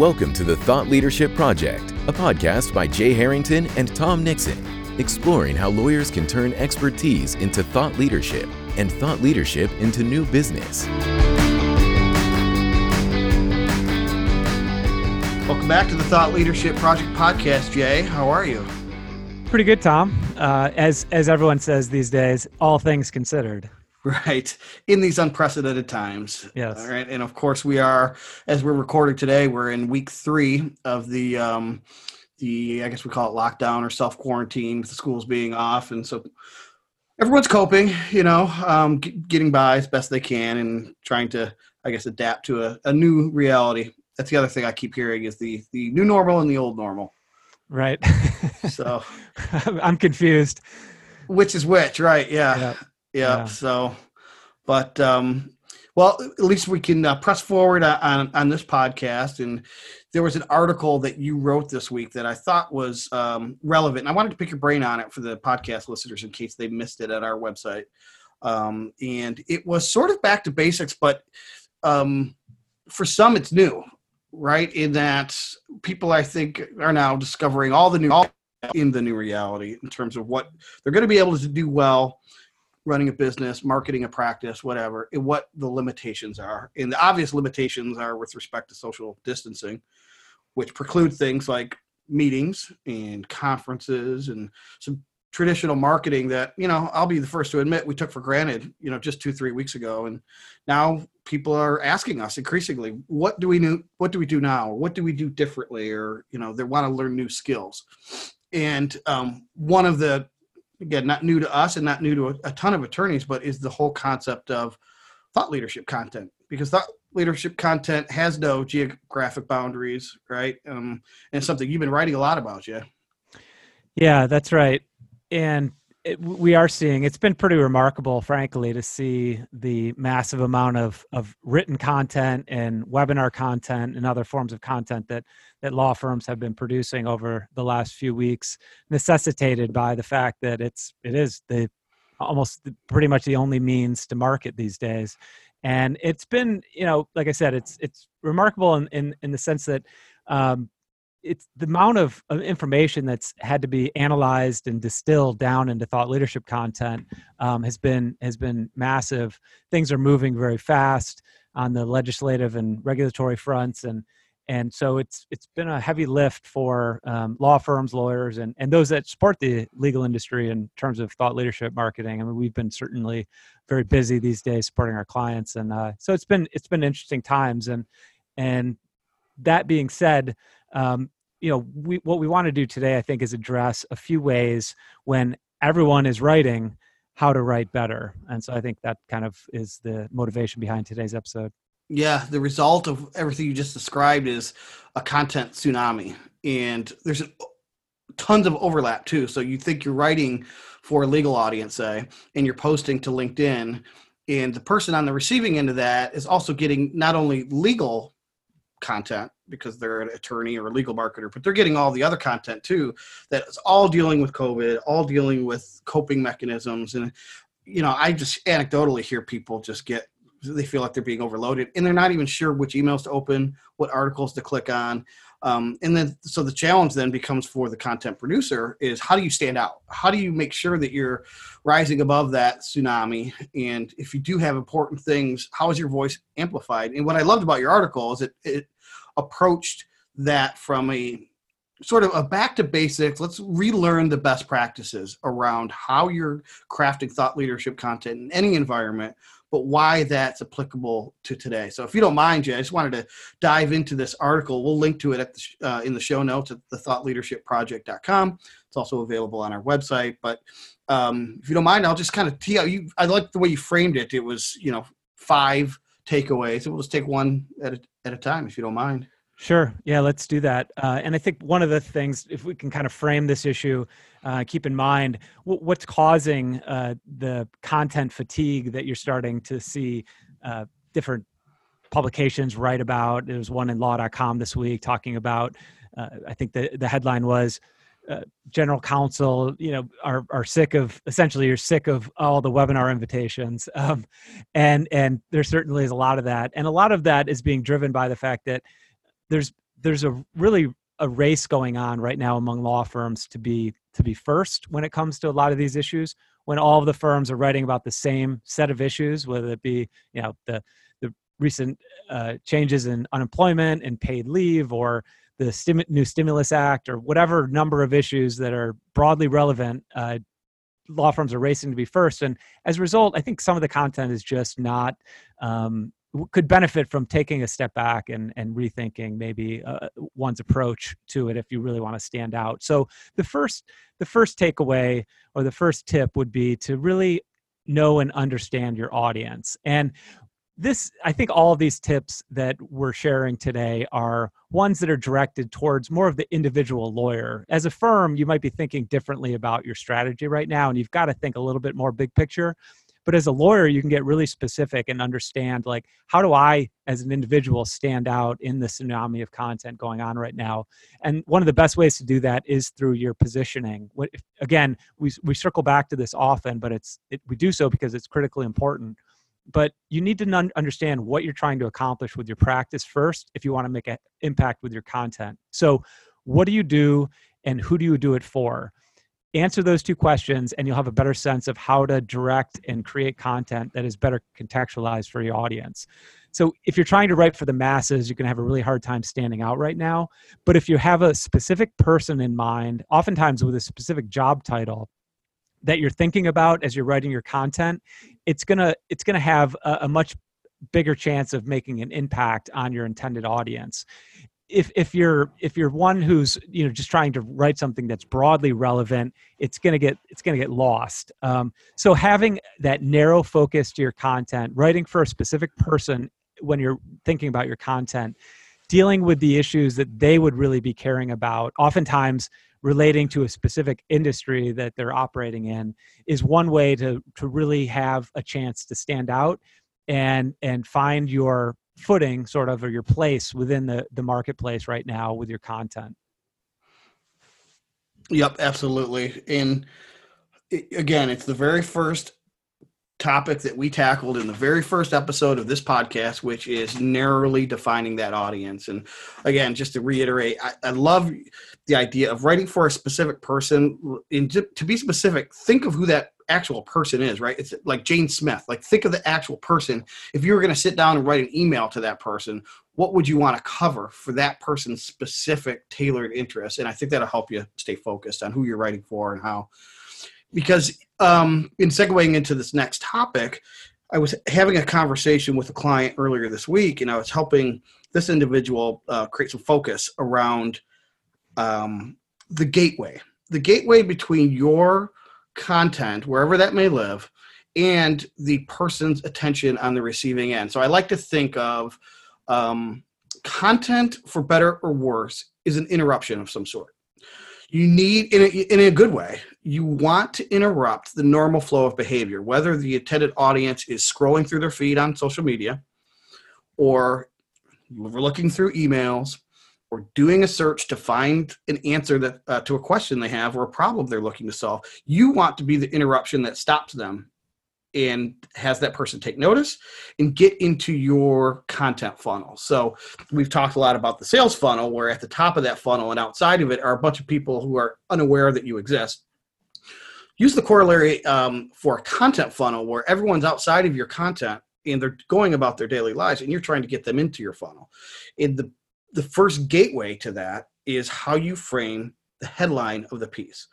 Welcome to the Thought Leadership Project, a podcast by Jay Harrington and Tom Nixon, exploring how lawyers can turn expertise into thought leadership and thought leadership into new business. Welcome back to the Thought Leadership Project podcast, Jay. How are you? Pretty good, Tom. Uh, as as everyone says these days, all things considered. Right. In these unprecedented times. Yes. All right. And of course, we are, as we're recording today, we're in week three of the, um, the, I guess we call it lockdown or self quarantine with the schools being off. And so everyone's coping, you know, um, g- getting by as best they can and trying to, I guess, adapt to a, a new reality. That's the other thing I keep hearing is the, the new normal and the old normal. Right. So, I'm confused. which is which, right? Yeah. Yep. Yeah, Yeah. so but um well at least we can uh, press forward on on this podcast. And there was an article that you wrote this week that i thought was um, relevant. And i wanted to pick your brain on it for the podcast listeners in case they missed it at our website. Um, and it was sort of back to basics but um, for some it's new right? In that people i think are now discovering all the new all in the new reality in terms of what they're going to be able to do well running a business, marketing a practice, whatever, and what the limitations are. And the obvious limitations are with respect to social distancing, which preclude things like meetings and conferences and some traditional marketing that, you know, I'll be the first to admit we took for granted, you know, just two, three weeks ago. And now people are asking us increasingly, what do we do? What do we do now? What do we do differently? Or, you know, they want to learn new skills. And um, one of the again not new to us and not new to a, a ton of attorneys but is the whole concept of thought leadership content because thought leadership content has no geographic boundaries right um, and something you've been writing a lot about yeah Yeah, that's right. And it, we are seeing it's been pretty remarkable, frankly, to see the massive amount of of written content and webinar content and other forms of content that that law firms have been producing over the last few weeks, necessitated by the fact that it's it is the almost pretty much the only means to market these days. And it's been, you know, like I said, it's it's remarkable in in, in the sense that um, it's the amount of, of information that's had to be analyzed and distilled down into thought leadership content um, has been has been massive. Things are moving very fast on the legislative and regulatory fronts, and and so it's it's been a heavy lift for um, law firms, lawyers, and and those that support the legal industry in terms of thought leadership marketing. I mean, we've been certainly very busy these days supporting our clients, and uh, so it's been it's been interesting times. And and that being said, um, you know, we, what we want to do today, I think, is address a few ways when everyone is writing how to write better. And so I think that kind of is the motivation behind today's episode. yeah the result of everything you just described is a content tsunami and there's tons of overlap too so you think you're writing for a legal audience say and you're posting to linkedin and the person on the receiving end of that is also getting not only legal content because they're an attorney or a legal marketer but they're getting all the other content too that's all dealing with covid all dealing with coping mechanisms. And you know i just anecdotally hear people just get they feel like they're being overloaded and they're not even sure which emails to open what articles to click on. Um, and then so the challenge then becomes for the content producer is how do you stand out? How do you make sure that you're rising above that tsunami? And if you do have important things how is your voice amplified? And what i loved about your article is it, it approached that from a sort of a back to basics let's relearn the best practices around how you're crafting thought leadership content in any environment but why that's applicable to today. So if you don't mind, Jay, I just wanted to dive into this article. We'll link to it at the, uh, in the show notes at thethoughtleadershipproject.com. It's also available on our website. But um, if you don't mind, I'll just kind of tee out. You, I like the way you framed it. It was, you know, five takeaways. So we'll just take one at a, at a time, if you don't mind. Sure. Yeah, let's do that. Uh, and I think one of the things, if we can kind of frame this issue, uh, keep in mind w- what's causing uh, the content fatigue that you're starting to see uh, different publications write about. There was one in law.com this week talking about, uh, I think the, the headline was, uh, general counsel, you know, are are sick of essentially you're sick of all the webinar invitations, um, and and there certainly is a lot of that, and a lot of that is being driven by the fact that there's there's a really a race going on right now among law firms to be to be first when it comes to a lot of these issues. When all of the firms are writing about the same set of issues whether it be you know the the recent uh, changes in unemployment and paid leave or the new stimulus act or whatever number of issues that are broadly relevant uh, law firms are racing to be first. And as a result i think some of the content is just not um, could benefit from taking a step back and, and rethinking maybe uh, one's approach to it if you really want to stand out. So the first the first takeaway or the first tip would be to really know and understand your audience. And this i think all of these tips that we're sharing today are ones that are directed towards more of the individual lawyer. As a firm you might be thinking differently about your strategy right now and you've got to think a little bit more big picture. But as a lawyer you can get really specific and understand like how do i as an individual stand out in the tsunami of content going on right now? And one of the best ways to do that is through your positioning. Again we, we circle back to this often but it's it, we do so because it's critically important but you need to understand what you're trying to accomplish with your practice first if you want to make an impact with your content. So what do you do and who do you do it for? Answer those two questions and you'll have a better sense of how to direct and create content that is better contextualized for your audience. So if you're trying to write for the masses you're going to have a really hard time standing out right now but if you have a specific person in mind oftentimes with a specific job title that you're thinking about as you're writing your content it's gonna it's gonna have a, a much bigger chance of making an impact on your intended audience. If if you're if you're one who's you know just trying to write something that's broadly relevant it's to get it's to get lost. Um, so having that narrow focus to your content writing for a specific person when you're thinking about your content dealing with the issues that they would really be caring about oftentimes relating to a specific industry that they're operating in is one way to to really have a chance to stand out and and find your footing sort of or your place within the the marketplace right now with your content. Yep absolutely. And again it's the very first topic that we tackled in the very first episode of this podcast, which is narrowly defining that audience. And again, just to reiterate, I, I love the idea of writing for a specific person. And to, to, be specific, think of who that actual person is, right? It's like Jane Smith. Like, think of the actual person. If you were going to sit down and write an email to that person, what would you want to cover for that person's specific tailored interest? And I think that'll help you stay focused on who you're writing for and how. Because um, in segueing into this next topic, I was having a conversation with a client earlier this week, and I was helping this individual uh, create some focus around um, the gateway, the gateway between your content, wherever that may live, and the person's attention on the receiving end. So I like to think of um, content, for better or worse, is an interruption of some sort. You need, in a, in a good way, you want to interrupt the normal flow of behavior, whether the intended audience is scrolling through their feed on social media or looking through emails or doing a search to find an answer that uh, to a question they have or a problem they're looking to solve. You want to be the interruption that stops them and has that person take notice and get into your content funnel. So we've talked a lot about the sales funnel where at the top of that funnel and outside of it are a bunch of people who are unaware that you exist. Use the corollary um, for a content funnel where everyone's outside of your content and they're going about their daily lives and you're trying to get them into your funnel. And the the first gateway to that is how you frame the headline of the piece,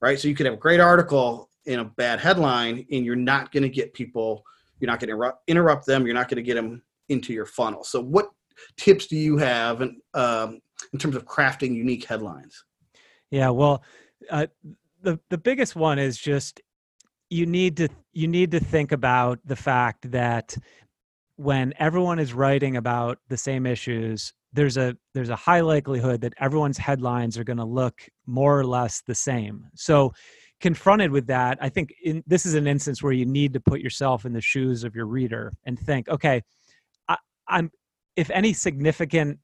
right? So you could have a great article in a bad headline, and you're not going to get people, you're not going to interrupt, interrupt them, you're not going to get them into your funnel. So, what tips do you have in, um, in terms of crafting unique headlines? Yeah, well, uh, the the biggest one is just you need to you need to think about the fact that when everyone is writing about the same issues there's a there's a high likelihood that everyone's headlines are going to look more or less the same so confronted with that i think in, this is an instance where you need to put yourself in the shoes of your reader and think okay I, i'm if any significant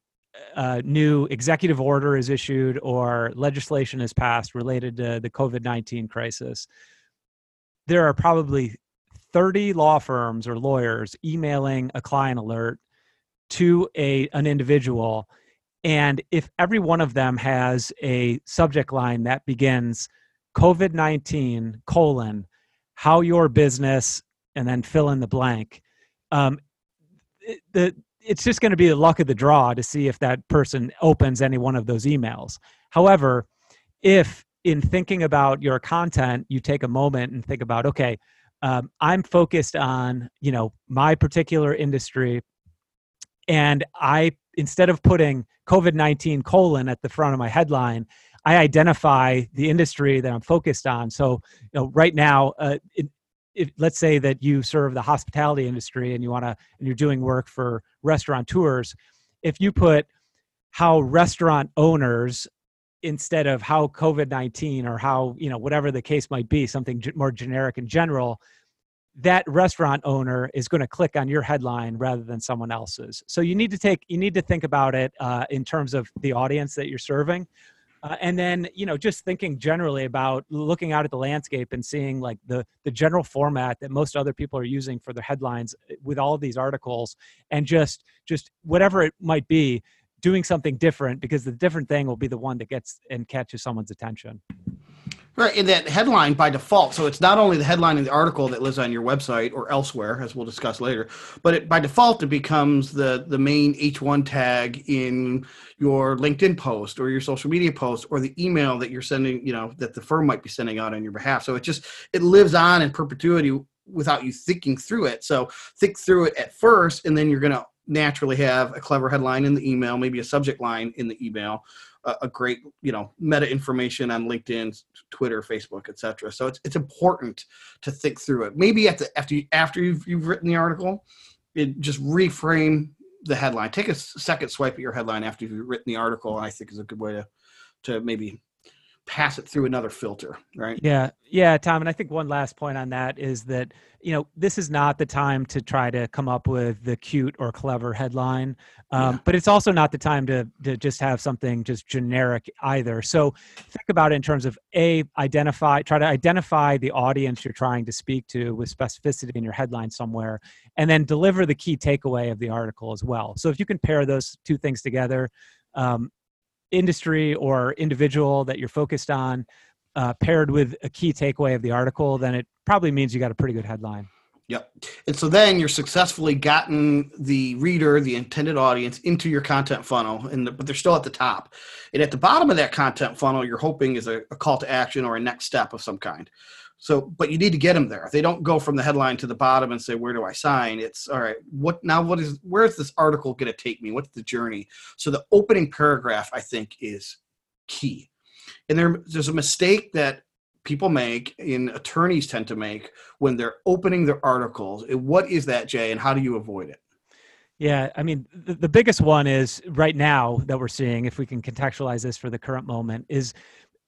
uh, new executive order is issued or legislation is passed related to the covid-19 crisis there are probably 30 law firms or lawyers emailing a client alert to a an individual And if every one of them has a subject line that begins COVID 19 colon, how your business, and then fill in the blank, um, it, the, it's just going to be the luck of the draw to see if that person opens any one of those emails. However, if in thinking about your content, you take a moment and think about, okay, um, I'm focused on you know my particular industry, and I instead of putting COVID nineteen colon at the front of my headline, I identify the industry that I'm focused on. So you know right now, uh, it, if, let's say that you serve the hospitality industry and you want to and you're doing work for restaurateurs, if you put how restaurant owners instead of how covid-19 or how you know whatever the case might be something more generic in general that restaurant owner is going to click on your headline rather than someone else's so you need to take you need to think about it uh, in terms of the audience that you're serving uh, and then you know just thinking generally about looking out at the landscape and seeing like the the general format that most other people are using for their headlines eh, with all of these articles and just just whatever it might be doing something different because the different thing will be the one that gets and catches someone's attention. Right, in that headline by default. So it's not only the headline in the article that lives on your website or elsewhere, as we'll discuss later, but it, by default it becomes the the main H1 tag in your LinkedIn post or your social media post or the email that you're sending, you know, that the firm might be sending out on your behalf. So it just it lives on in perpetuity without you thinking through it. So think through it at first, and then you're going to naturally have a clever headline in the email, maybe a subject line in the email, a, a great you know meta information on LinkedIn, Twitter, Facebook, etc. So it's it's important to think through it. Maybe at the after you, after you've you've written the article, it just reframe the headline. Take a second swipe at your headline after you've written the article. I think is a good way to to maybe pass it through another filter, right? Yeah, yeah, Tom. And I think one last point on that is that you know this is not the time to try to come up with the cute or clever headline, um, yeah. but it's also not the time to to just have something just generic either. So think about it in terms of a identify, try to identify the audience you're trying to speak to with specificity in your headline somewhere, and then deliver the key takeaway of the article as well. So if you can pair those two things together. Um, industry or individual that you're focused on uh, paired with a key takeaway of the article, then it probably means you got a pretty good headline. Yep. And so then you're successfully gotten the reader, the intended audience, into your content funnel, and the, but they're still at the top. And at the bottom of that content funnel, you're hoping is a, a call to action or a next step of some kind. So, but you need to get them there. They don't go from the headline to the bottom and say, "Where do I sign?" It's all right. What now? What is? Where is this article going to take me? What's the journey? So, the opening paragraph, I think, is key. And there, there's a mistake that people make, and attorneys tend to make when they're opening their articles. What is that, Jay? And how do you avoid it? Yeah, I mean, the, the biggest one is right now that we're seeing, if we can contextualize this for the current moment, is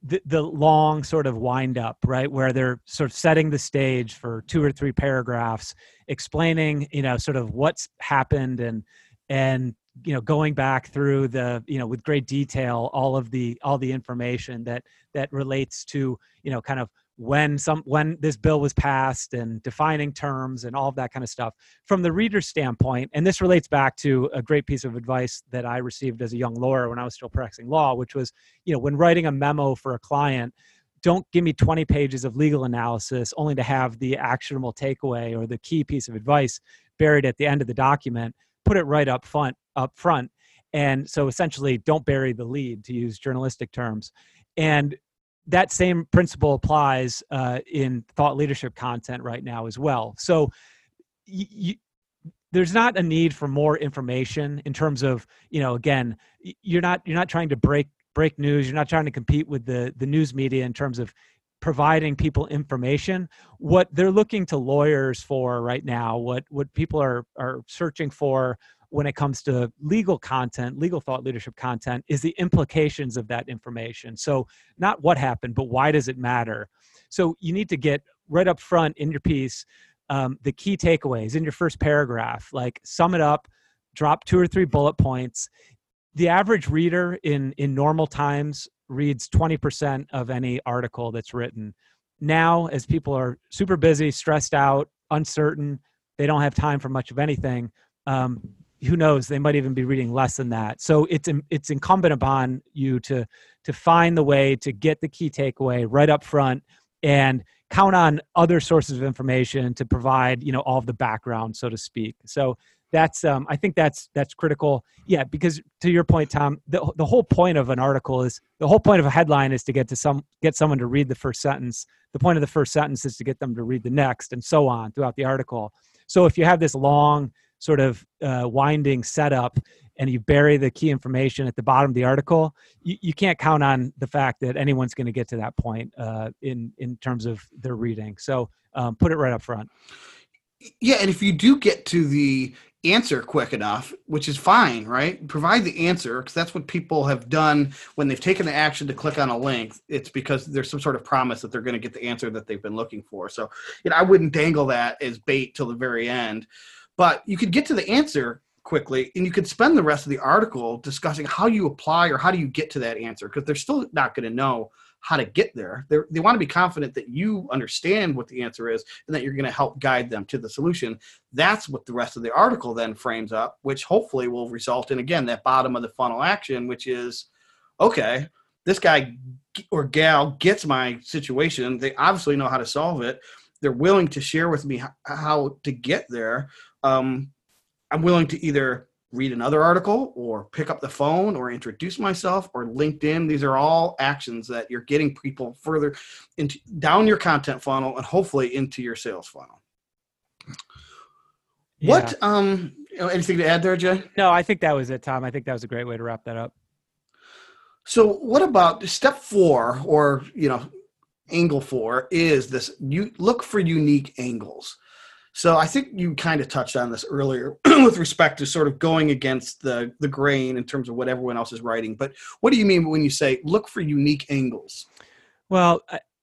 the, the long sort of wind up, right? Where they're sort of setting the stage for two or three paragraphs, explaining, you know, sort of what's happened and, and, you know, going back through the, you know, with great detail, all of the, all the information that, that relates to, you know, kind of when some when this bill was passed and defining terms and all of that kind of stuff. From the reader's standpoint and this relates back to a great piece of advice that i received as a young lawyer when i was still practicing law which was you know when writing a memo for a client don't give me 20 pages of legal analysis only to have the actionable takeaway or the key piece of advice buried at the end of the document. Put it right up front up front. And so essentially don't bury the lead to use journalistic terms. And that same principle applies uh, in thought leadership content right now as well. So there's not a need for more information in terms of you know again you're not you're not trying to break break news you're not trying to compete with the the news media in terms of providing people information what they're looking to lawyers for right now what what people are are searching for when it comes to legal content, legal thought leadership content, is the implications of that information. So, not what happened, but why does it matter? So, you need to get right up front in your piece um, the key takeaways in your first paragraph, like sum it up, drop two or three bullet points. The average reader in, in normal times reads 20% of any article that's written. Now, as people are super busy, stressed out, uncertain, they don't have time for much of anything. Um, who knows they might even be reading less than that. So it's it's incumbent upon you to to find the way to get the key takeaway right up front and count on other sources of information to provide you know all of the background so to speak. So that's um, i think that's that's critical. Yeah because to your point tom the, the whole point of an article is the whole point of a headline is to get to some get someone to read the first sentence. The point of the first sentence is to get them to read the next and so on throughout the article. So if you have this long sort of uh, winding setup and you bury the key information at the bottom of the article, you, you can't count on the fact that anyone's going to get to that point uh, in in terms of their reading. So um, put it right up front. Yeah, and if you do get to the answer quick enough, which is fine, right? Provide the answer because that's what people have done when they've taken the action to click on a link. It's because there's some sort of promise that they're going to get the answer that they've been looking for. So, you know, I wouldn't dangle that as bait till the very end. But you could get to the answer quickly and you could spend the rest of the article discussing how you apply or how do you get to that answer because they're still not going to know how to get there. They're, they want to be confident that you understand what the answer is and that you're going to help guide them to the solution. That's what the rest of the article then frames up, which hopefully will result in, again, that bottom of the funnel action, which is okay, this guy or gal gets my situation. They obviously know how to solve it. They're willing to share with me how to get there um, I'm willing to either read another article or pick up the phone or introduce myself or LinkedIn. These are all actions that you're getting people further into down your content funnel and hopefully into your sales funnel. Yeah. What um anything to add there, Jay? No, I think that was it, Tom. I think that was a great way to wrap that up. So what about step four or you know angle four is this you look for unique angles. So I think you kind of touched on this earlier with respect to sort of going against the the grain in terms of what everyone else is writing. But what do you mean when you say look for unique angles? Well,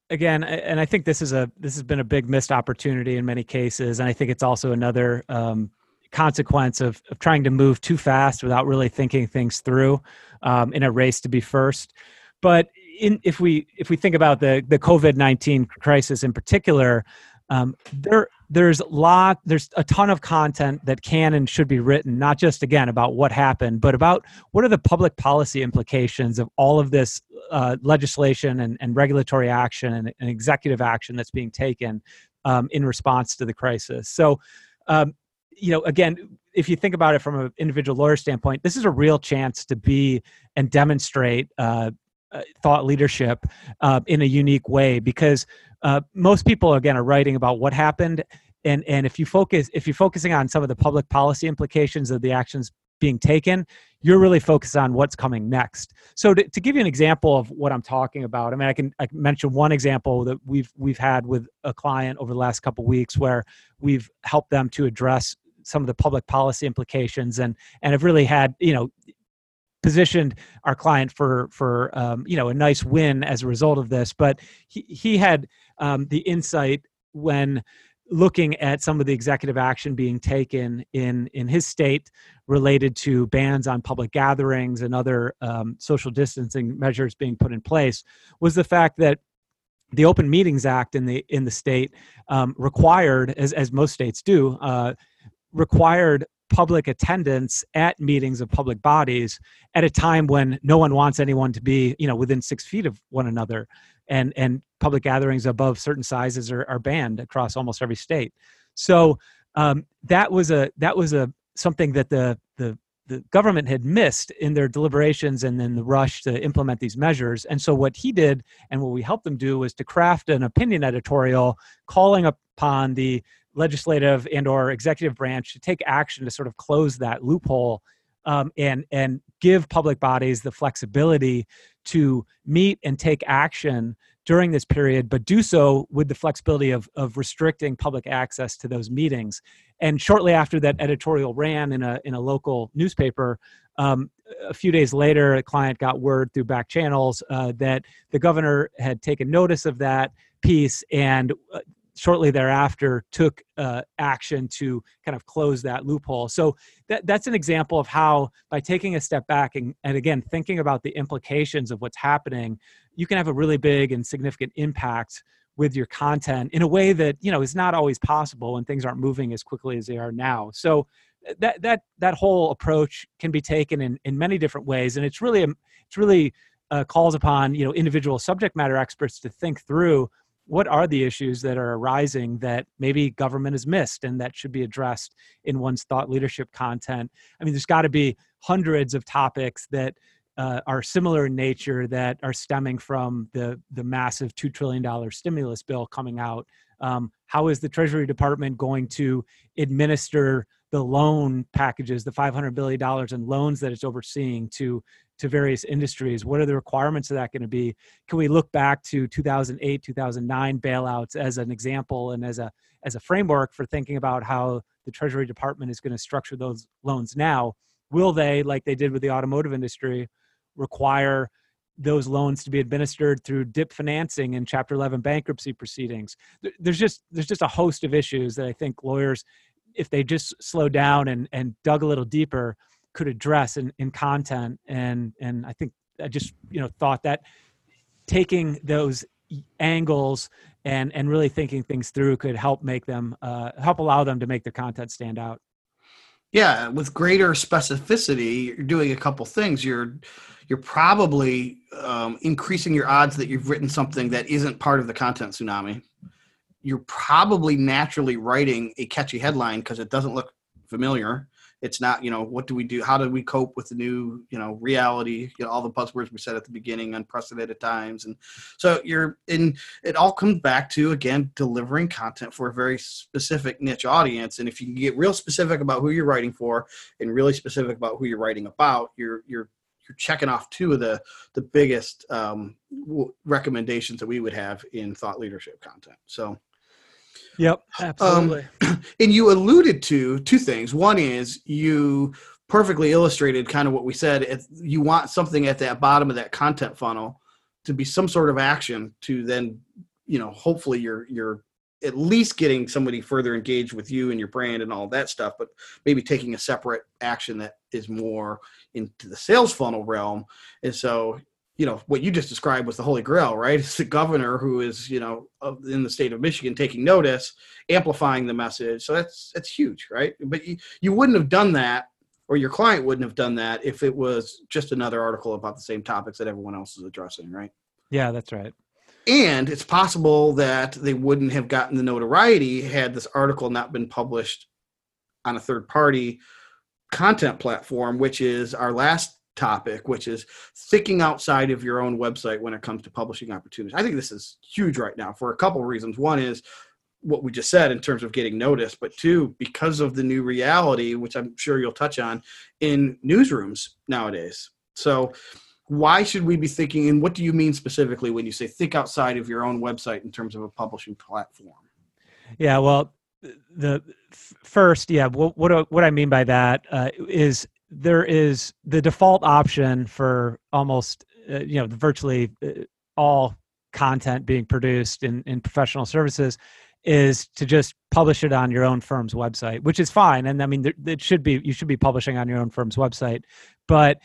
again, and I think this is a this has been a big missed opportunity in many cases, and I think it's also another um, consequence of, of trying to move too fast without really thinking things through um, in a race to be first. But in, if we if we think about the the COVID nineteen crisis in particular, um, there there's a lot there's a ton of content that can and should be written not just again about what happened but about what are the public policy implications of all of this uh, legislation and, and, regulatory action and, and, executive action that's being taken um, in response to the crisis. So um, you know again if you think about it from an individual lawyer standpoint this is a real chance to be and demonstrate uh, uh, thought leadership uh, in a unique way because uh, most people again are writing about what happened. And and if you focus if you're focusing on some of the public policy implications of the actions being taken you're really focused on what's coming next. So to, to give you an example of what i'm talking about i mean i can i can mention one example that we've we've had with a client over the last couple weeks where we've helped them to address some of the public policy implications and and have really had you know positioned our client for for um, you know a nice win as a result of this. But he, he had um, the insight when looking at some of the executive action being taken in in his state related to bans on public gatherings and other um, social distancing measures being put in place was the fact that the Open Meetings Act in the in the state um, required, as as most states do, uh, required public attendance at meetings of public bodies at a time when no one wants anyone to be you know within six feet of one another and and public gatherings above certain sizes are, are banned across almost every state so um, that was a that was a something that the the the government had missed in their deliberations and then the rush to implement these measures. And so, what he did and what we helped them do was to craft an opinion editorial calling upon the legislative and or executive branch to take action to sort of close that loophole um, and and give public bodies the flexibility to meet and take action during this period, but do so with the flexibility of, of restricting public access to those meetings. And shortly after that editorial ran in a in a local newspaper, um, a few days later, a client got word through back channels uh, that the governor had taken notice of that piece and uh, shortly thereafter took uh, action to kind of close that loophole. So that, that's an example of how by taking a step back and, and again thinking about the implications of what's happening, you can have a really big and significant impact with your content in a way that you know is not always possible when things aren't moving as quickly as they are now. So that that that whole approach can be taken in in many different ways, and it's really it's really uh, calls upon you know individual subject matter experts to think through what are the issues that are arising that maybe government has missed and that should be addressed in one's thought leadership content? I mean there's got to be hundreds of topics that uh, are similar in nature that are stemming from the the massive two trillion dollar stimulus bill coming out. Um, how is the treasury department going to administer the loan packages the 500 billion dollars in loans that it's overseeing to to various industries what are the requirements of that going to be? Can we look back to 2008 2009 bailouts as an example and as a as a framework for thinking about how the treasury department is going to structure those loans now? Will they like they did with the automotive industry require those loans to be administered through dip financing and chapter 11 bankruptcy proceedings? There's just there's just a host of issues that i think lawyers if they just slow down and and dug a little deeper could address in, in content. And and i think i just you know thought that taking those angles and and really thinking things through could help make them uh, help allow them to make their content stand out. Yeah with greater specificity you're doing a couple things. You're you're probably um, increasing your odds that you've written something that isn't part of the content tsunami you're probably naturally writing a catchy headline because it doesn't look familiar. It's not you know what do we do how do we cope with the new you know reality you know all the buzzwords we said at the beginning unprecedented times and so you're in it all comes back to again delivering content for a very specific niche audience and if you can get real specific about who you're writing for and really specific about who you're writing about you're you're you're checking off two of the the biggest um, recommendations that we would have in thought leadership content so Yep, absolutely. Um, and you alluded to two things. One is you perfectly illustrated kind of what we said. If you want something at that bottom of that content funnel to be some sort of action to then, you know, hopefully you're you're at least getting somebody further engaged with you and your brand and all that stuff, but maybe taking a separate action that is more into the sales funnel realm. And so you know what you just described was the holy grail right? It's the governor who is you know in the state of michigan taking notice amplifying the message. So that's that's huge right? But you, you wouldn't have done that or your client wouldn't have done that if it was just another article about the same topics that everyone else is addressing right? Yeah that's right. And it's possible that they wouldn't have gotten the notoriety had this article not been published on a third party content platform which is our last topic, which is thinking outside of your own website when it comes to publishing opportunities. I think this is huge right now for a couple of reasons. One is what we just said in terms of getting noticed, but two, because of the new reality, which I'm sure you'll touch on in newsrooms nowadays. So, why should we be thinking, and what do you mean specifically when you say think outside of your own website in terms of a publishing platform? Yeah, well, the first, yeah, what what, what I mean by that uh, is there is the default option for almost uh, you know virtually uh, all content being produced in, in professional services is to just publish it on your own firm's website which is fine. And i mean there, it should be you should be publishing on your own firm's website but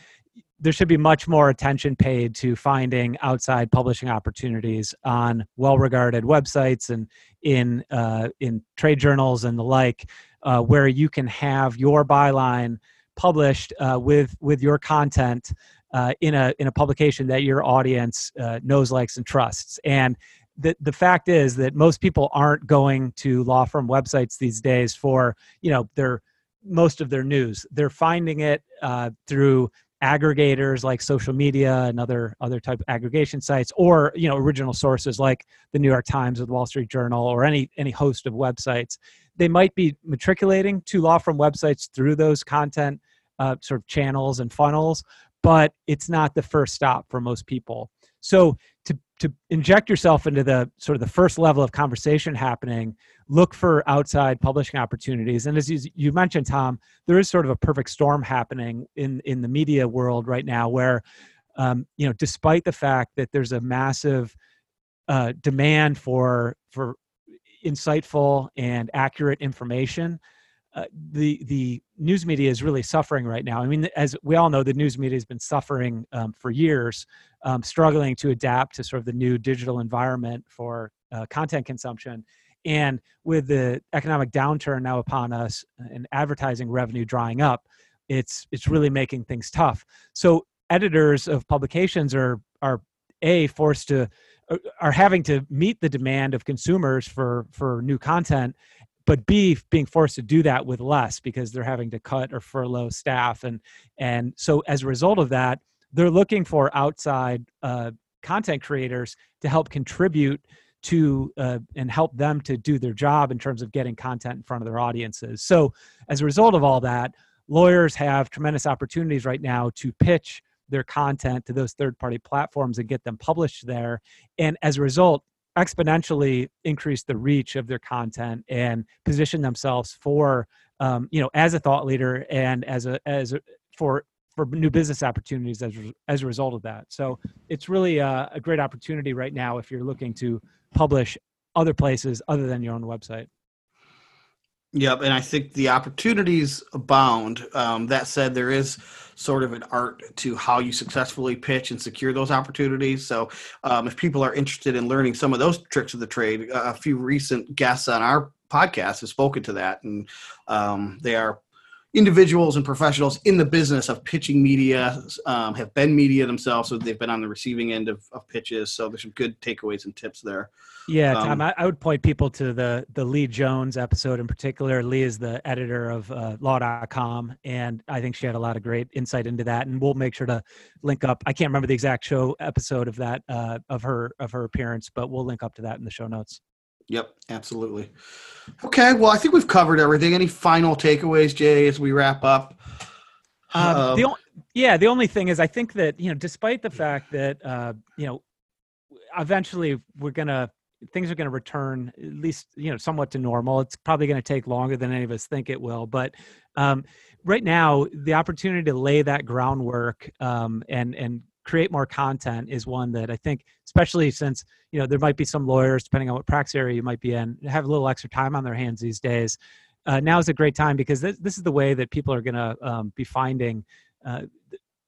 there should be much more attention paid to finding outside publishing opportunities on well-regarded websites and in uh, in trade journals and the like, uh, where you can have your byline published uh, with with your content uh, in a in a publication that your audience uh, knows, likes, and trusts. And the the fact is that most people aren't going to law firm websites these days for you know their most of their news. They're finding it uh, through aggregators like social media and other other type of aggregation sites or you know original sources like the new york times or the wall street journal or any any host of websites they might be matriculating to law firm websites through those content uh, sort of channels and funnels but it's not the first stop for most people. So to to inject yourself into the sort of the first level of conversation happening look for outside publishing opportunities. And as you, you mentioned tom there is sort of a perfect storm happening in in the media world right now where um, you know despite the fact that there's a massive uh, demand for for insightful and accurate information uh, the the news media is really suffering right now. I mean, as we all know, the news media has been suffering um, for years, um, struggling to adapt to sort of the new digital environment for uh, content consumption. And with the economic downturn now upon us and advertising revenue drying up, it's it's really making things tough. So editors of publications are are a forced to uh, are having to meet the demand of consumers for for new content but b being forced to do that with less because they're having to cut or furlough staff. And and so as a result of that they're looking for outside uh, content creators to help contribute to uh, and help them to do their job in terms of getting content in front of their audiences. So as a result of all that lawyers have tremendous opportunities right now to pitch their content to those third party platforms and get them published there. And as a result, exponentially increase the reach of their content and position themselves for um, you know as a thought leader and as a as a, for for new business opportunities as as a result of that. So it's really a, a great opportunity right now if you're looking to publish other places other than your own website. Yep, and I think the opportunities abound. Um, that said, there is sort of an art to how you successfully pitch and secure those opportunities. So, um, if people are interested in learning some of those tricks of the trade, a few recent guests on our podcast have spoken to that, and um, they are individuals and professionals in the business of pitching media um, have been media themselves, so they've been on the receiving end of, of pitches. So there's some good takeaways and tips there. Yeah, Tom, um, I, I, would point people to the the Leigh Jones episode in particular. Leigh is the editor of uh, Law.com, and I think she had a lot of great insight into that. And we'll make sure to link up. I can't remember the exact show episode of that uh, of her of her appearance, but we'll link up to that in the show notes. Yep, absolutely. Okay, well, I think we've covered everything. Any final takeaways, Jay, as we wrap up? Um, um, the yeah, the only thing is, I think that you know, despite the fact that uh, you know, eventually we're gonna things are going to return at least you know somewhat to normal it's probably going to take longer than any of us think it will but um, right now the opportunity to lay that groundwork um, and and create more content is one that I think, especially since you know there might be some lawyers, depending on what practice area you might be in, have a little extra time on their hands these days. Uh, now is a great time because this, this is the way that people are going to um, be finding uh,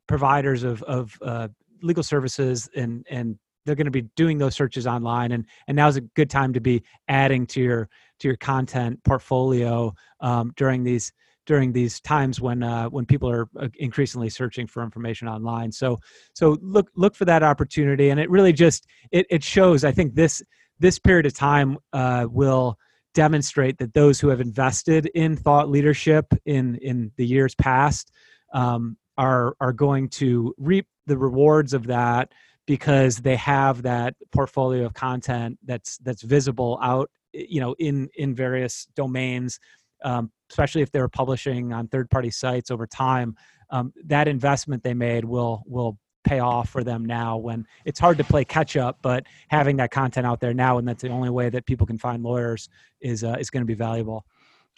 providers of, of uh, legal services and and they're going to be doing those searches online and and now is a good time to be adding to your to your content portfolio um, during these during these times when uh, when people are uh, increasingly searching for information online. So so look look for that opportunity, and it really just it it shows. I think this this period of time uh, will demonstrate that those who have invested in thought leadership in in the years past um, are are going to reap the rewards of that because they have that portfolio of content that's that's visible out you know in in various domains um, especially if they're publishing on third party sites over time um, that investment they made will will pay off for them now when it's hard to play catch up but having that content out there now and that's the only way that people can find lawyers is uh, is going to be valuable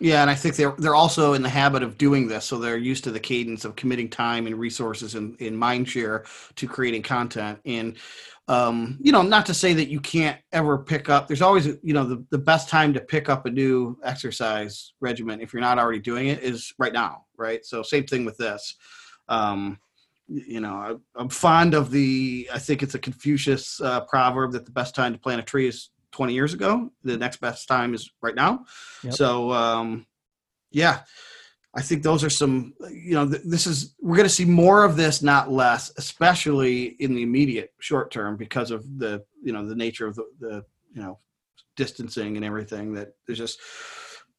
yeah, and I think they're they're also in the habit of doing this, so they're used to the cadence of committing time and resources in in mindshare to creating content. And um, you know, not to say that you can't ever pick up. There's always, you know, the, the best time to pick up a new exercise regimen if you're not already doing it is right now, right? So same thing with this. Um, you know, I, am fond of the. I think it's a Confucius uh, proverb that the best time to plant a tree is 20 years ago. The next best time is right now. Yep. So, um, yeah, I think those are some, you know, th- this is, we're going to see more of this, not less, especially in the immediate short term because of the, you know, the nature of the, the you know, distancing and everything that there's just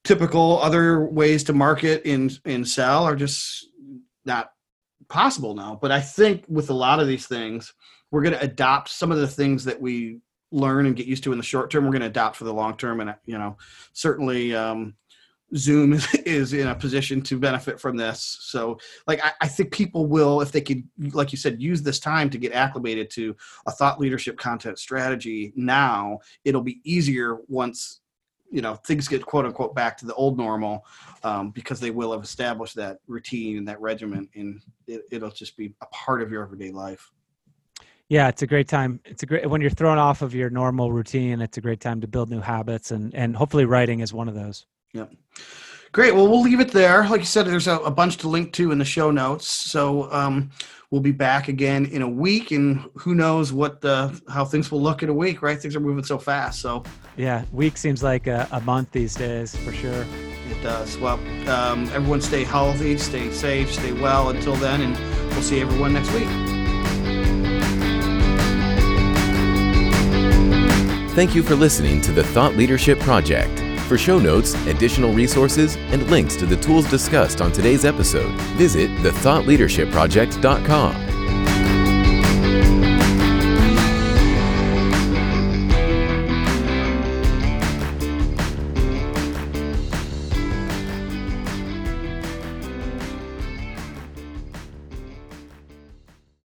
typical other ways to market and, and sell are just not possible now. But I think with a lot of these things, we're going to adopt some of the things that we learn and get used to in the short term. We're going to adopt for the long term. And, you know, certainly, um, Zoom is, is in a position to benefit from this. So, like, I, I, think people will, if they could, like you said, use this time to get acclimated to a thought leadership content strategy now, it'll be easier once, you know, things get quote unquote back to the old normal um, because they will have established that routine and that regimen, and it, it'll just be a part of your everyday life. Yeah, it's a great time. It's a great when you're thrown off of your normal routine. It's a great time to build new habits, and and hopefully writing is one of those. Yeah. Great. Well, we'll leave it there. Like you said, there's a, a bunch to link to in the show notes. So um, we'll be back again in a week, and who knows what the how things will look in a week, right? Things are moving so fast. So Yeah, week seems like a, a month these days for sure. it does. Well, um, everyone stay healthy, stay safe, stay well until then, and we'll see everyone next week. Thank you for listening to the Thought Leadership Project. For show notes, additional resources, and links to the tools discussed on today's episode, visit thethoughtleadershipproject.com.